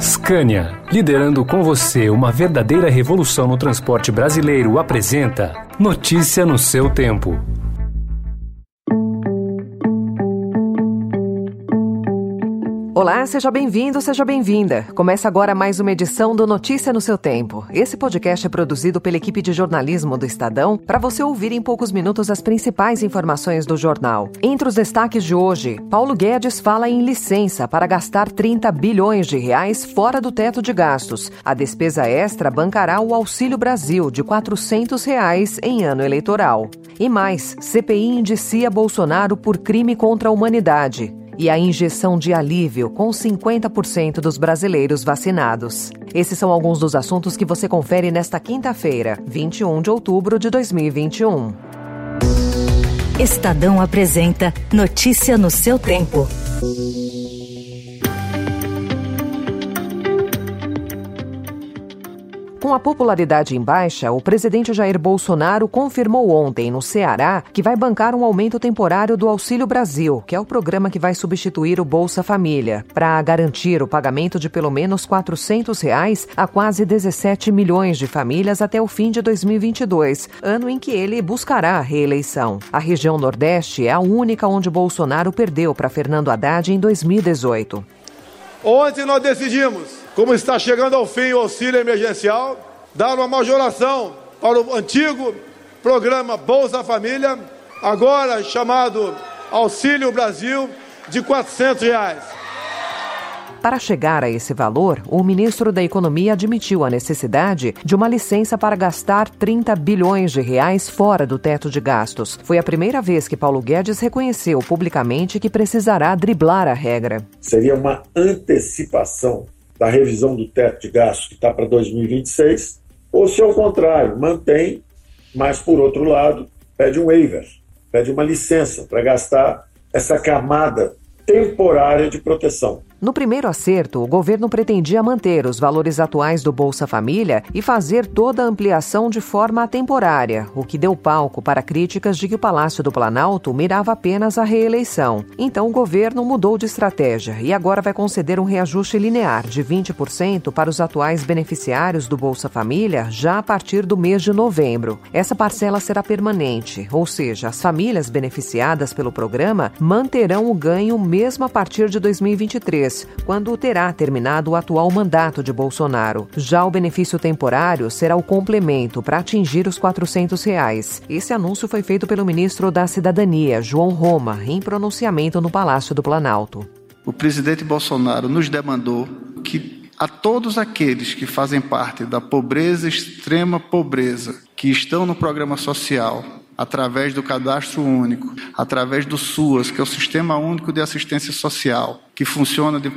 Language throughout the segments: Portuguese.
Scania, liderando com você uma verdadeira revolução no transporte brasileiro, apresenta Notícia no seu tempo. Olá, seja bem-vindo, seja bem-vinda. Começa agora mais uma edição do Notícia no seu Tempo. Esse podcast é produzido pela equipe de jornalismo do Estadão para você ouvir em poucos minutos as principais informações do jornal. Entre os destaques de hoje, Paulo Guedes fala em licença para gastar 30 bilhões de reais fora do teto de gastos. A despesa extra bancará o Auxílio Brasil de 400 reais em ano eleitoral. E mais, CPI indicia Bolsonaro por crime contra a humanidade e a injeção de alívio com 50% dos brasileiros vacinados. Esses são alguns dos assuntos que você confere nesta quinta-feira, 21 de outubro de 2021. Estadão apresenta Notícia no seu tempo. Com a popularidade em baixa, o presidente Jair Bolsonaro confirmou ontem no Ceará que vai bancar um aumento temporário do Auxílio Brasil, que é o programa que vai substituir o Bolsa Família, para garantir o pagamento de pelo menos 400 reais a quase 17 milhões de famílias até o fim de 2022, ano em que ele buscará a reeleição. A região Nordeste é a única onde Bolsonaro perdeu para Fernando Haddad em 2018. Ontem nós decidimos como está chegando ao fim o auxílio emergencial, dar uma majoração para o antigo programa Bolsa Família, agora chamado Auxílio Brasil, de 400 reais. Para chegar a esse valor, o ministro da Economia admitiu a necessidade de uma licença para gastar 30 bilhões de reais fora do teto de gastos. Foi a primeira vez que Paulo Guedes reconheceu publicamente que precisará driblar a regra. Seria uma antecipação da revisão do teto de gastos que está para 2026, ou se ao contrário, mantém, mas por outro lado, pede um waiver, pede uma licença para gastar essa camada temporária de proteção. No primeiro acerto, o governo pretendia manter os valores atuais do Bolsa Família e fazer toda a ampliação de forma temporária, o que deu palco para críticas de que o Palácio do Planalto mirava apenas a reeleição. Então o governo mudou de estratégia e agora vai conceder um reajuste linear de 20% para os atuais beneficiários do Bolsa Família já a partir do mês de novembro. Essa parcela será permanente, ou seja, as famílias beneficiadas pelo programa manterão o ganho mesmo a partir de 2023 quando terá terminado o atual mandato de Bolsonaro. Já o benefício temporário será o complemento para atingir os 400 reais. Esse anúncio foi feito pelo ministro da Cidadania, João Roma, em pronunciamento no Palácio do Planalto. O presidente Bolsonaro nos demandou que a todos aqueles que fazem parte da pobreza, extrema pobreza, que estão no programa social, através do cadastro único, através do SUAS, que é o Sistema Único de Assistência Social, que funciona de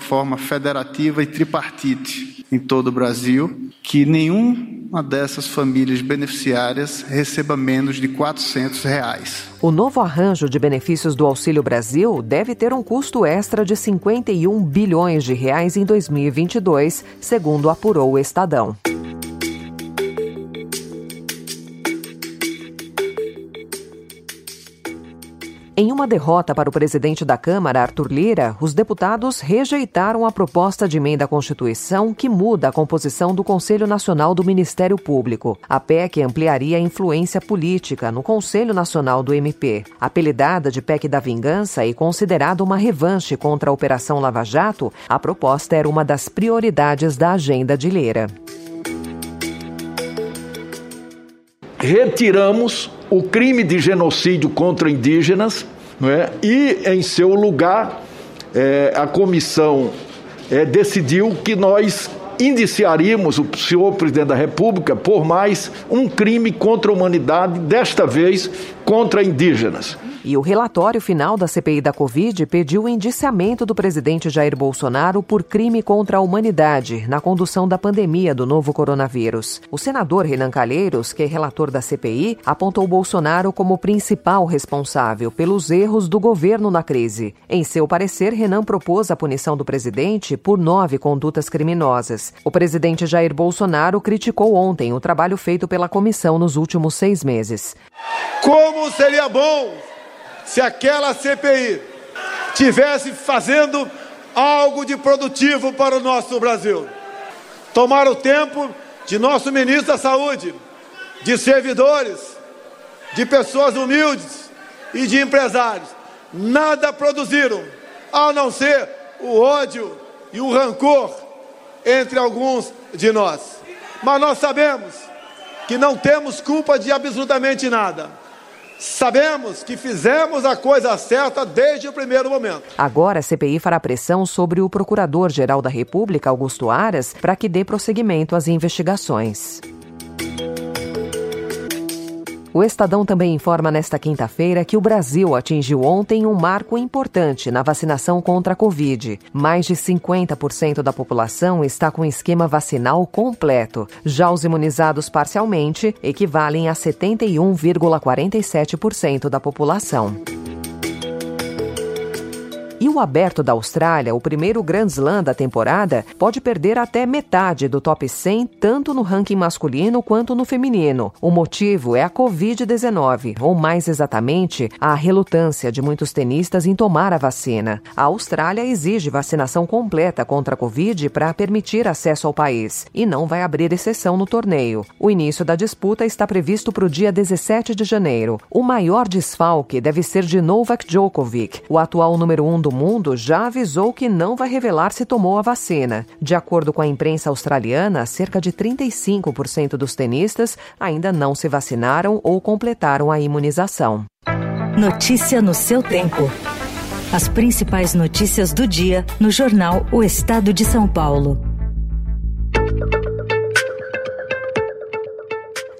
forma federativa e tripartite em todo o Brasil, que nenhuma dessas famílias beneficiárias receba menos de 400 reais. O novo arranjo de benefícios do Auxílio Brasil deve ter um custo extra de 51 bilhões de reais em 2022, segundo apurou o Estadão. Em uma derrota para o presidente da Câmara, Arthur Lira, os deputados rejeitaram a proposta de emenda à Constituição que muda a composição do Conselho Nacional do Ministério Público. A PEC ampliaria a influência política no Conselho Nacional do MP. Apelidada de PEC da Vingança e considerada uma revanche contra a Operação Lava Jato, a proposta era uma das prioridades da agenda de Lira. Retiramos o crime de genocídio contra indígenas é? e, em seu lugar, é, a comissão é, decidiu que nós indiciaríamos o senhor presidente da República por mais um crime contra a humanidade, desta vez contra indígenas. E o relatório final da CPI da Covid pediu o indiciamento do presidente Jair Bolsonaro por crime contra a humanidade na condução da pandemia do novo coronavírus. O senador Renan Calheiros, que é relator da CPI, apontou Bolsonaro como principal responsável pelos erros do governo na crise. Em seu parecer, Renan propôs a punição do presidente por nove condutas criminosas. O presidente Jair Bolsonaro criticou ontem o trabalho feito pela comissão nos últimos seis meses. Como seria bom se aquela CPI tivesse fazendo algo de produtivo para o nosso Brasil. Tomar o tempo de nosso ministro da Saúde, de servidores, de pessoas humildes e de empresários. Nada produziram, a não ser o ódio e o rancor entre alguns de nós. Mas nós sabemos que não temos culpa de absolutamente nada. Sabemos que fizemos a coisa certa desde o primeiro momento. Agora a CPI fará pressão sobre o Procurador-Geral da República, Augusto Aras, para que dê prosseguimento às investigações. O Estadão também informa nesta quinta-feira que o Brasil atingiu ontem um marco importante na vacinação contra a Covid. Mais de 50% da população está com esquema vacinal completo. Já os imunizados parcialmente equivalem a 71,47% da população. E o aberto da Austrália, o primeiro Grand Slam da temporada, pode perder até metade do top 100, tanto no ranking masculino quanto no feminino. O motivo é a Covid-19, ou mais exatamente, a relutância de muitos tenistas em tomar a vacina. A Austrália exige vacinação completa contra a Covid para permitir acesso ao país e não vai abrir exceção no torneio. O início da disputa está previsto para o dia 17 de janeiro. O maior desfalque deve ser de Novak Djokovic, o atual número 1 um do mundo já avisou que não vai revelar se tomou a vacina. De acordo com a imprensa australiana, cerca de 35% dos tenistas ainda não se vacinaram ou completaram a imunização. Notícia no seu tempo. As principais notícias do dia no jornal O Estado de São Paulo.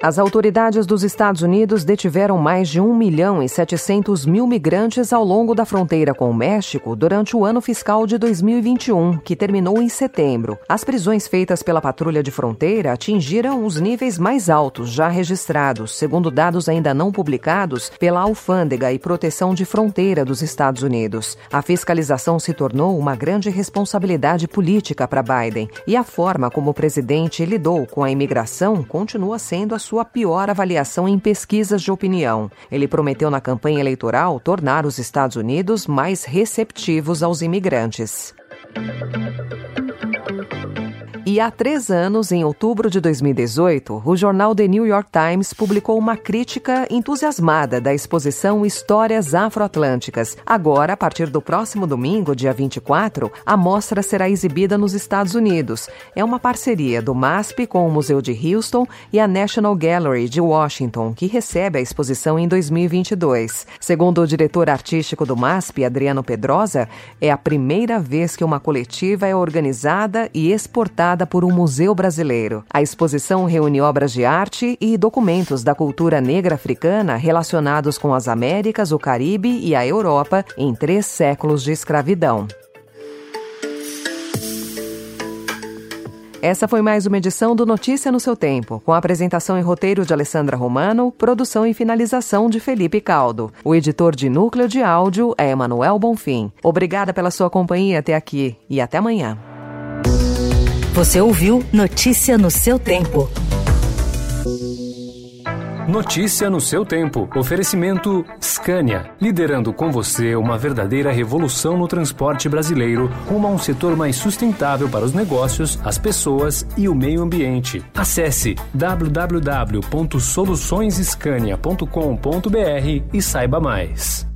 As autoridades dos Estados Unidos detiveram mais de 1 milhão e 700 mil migrantes ao longo da fronteira com o México durante o ano fiscal de 2021, que terminou em setembro. As prisões feitas pela patrulha de fronteira atingiram os níveis mais altos já registrados, segundo dados ainda não publicados pela Alfândega e Proteção de Fronteira dos Estados Unidos. A fiscalização se tornou uma grande responsabilidade política para Biden e a forma como o presidente lidou com a imigração continua sendo a sua sua pior avaliação em pesquisas de opinião. Ele prometeu na campanha eleitoral tornar os Estados Unidos mais receptivos aos imigrantes. E há três anos, em outubro de 2018, o jornal The New York Times publicou uma crítica entusiasmada da exposição Histórias Afroatlânticas. Agora, a partir do próximo domingo, dia 24, a mostra será exibida nos Estados Unidos. É uma parceria do MASP com o Museu de Houston e a National Gallery de Washington, que recebe a exposição em 2022. Segundo o diretor artístico do MASP, Adriano Pedrosa, é a primeira vez que uma coletiva é organizada e exportada por um museu brasileiro. A exposição reúne obras de arte e documentos da cultura negra africana relacionados com as Américas, o Caribe e a Europa em três séculos de escravidão. Essa foi mais uma edição do Notícia no seu Tempo, com apresentação e roteiro de Alessandra Romano, produção e finalização de Felipe Caldo. O editor de núcleo de áudio é Emanuel Bonfim. Obrigada pela sua companhia até aqui e até amanhã. Você ouviu Notícia no seu tempo. Notícia no seu tempo. Oferecimento Scania, liderando com você uma verdadeira revolução no transporte brasileiro, rumo a um setor mais sustentável para os negócios, as pessoas e o meio ambiente. Acesse www.soluçõesescania.com.br e saiba mais.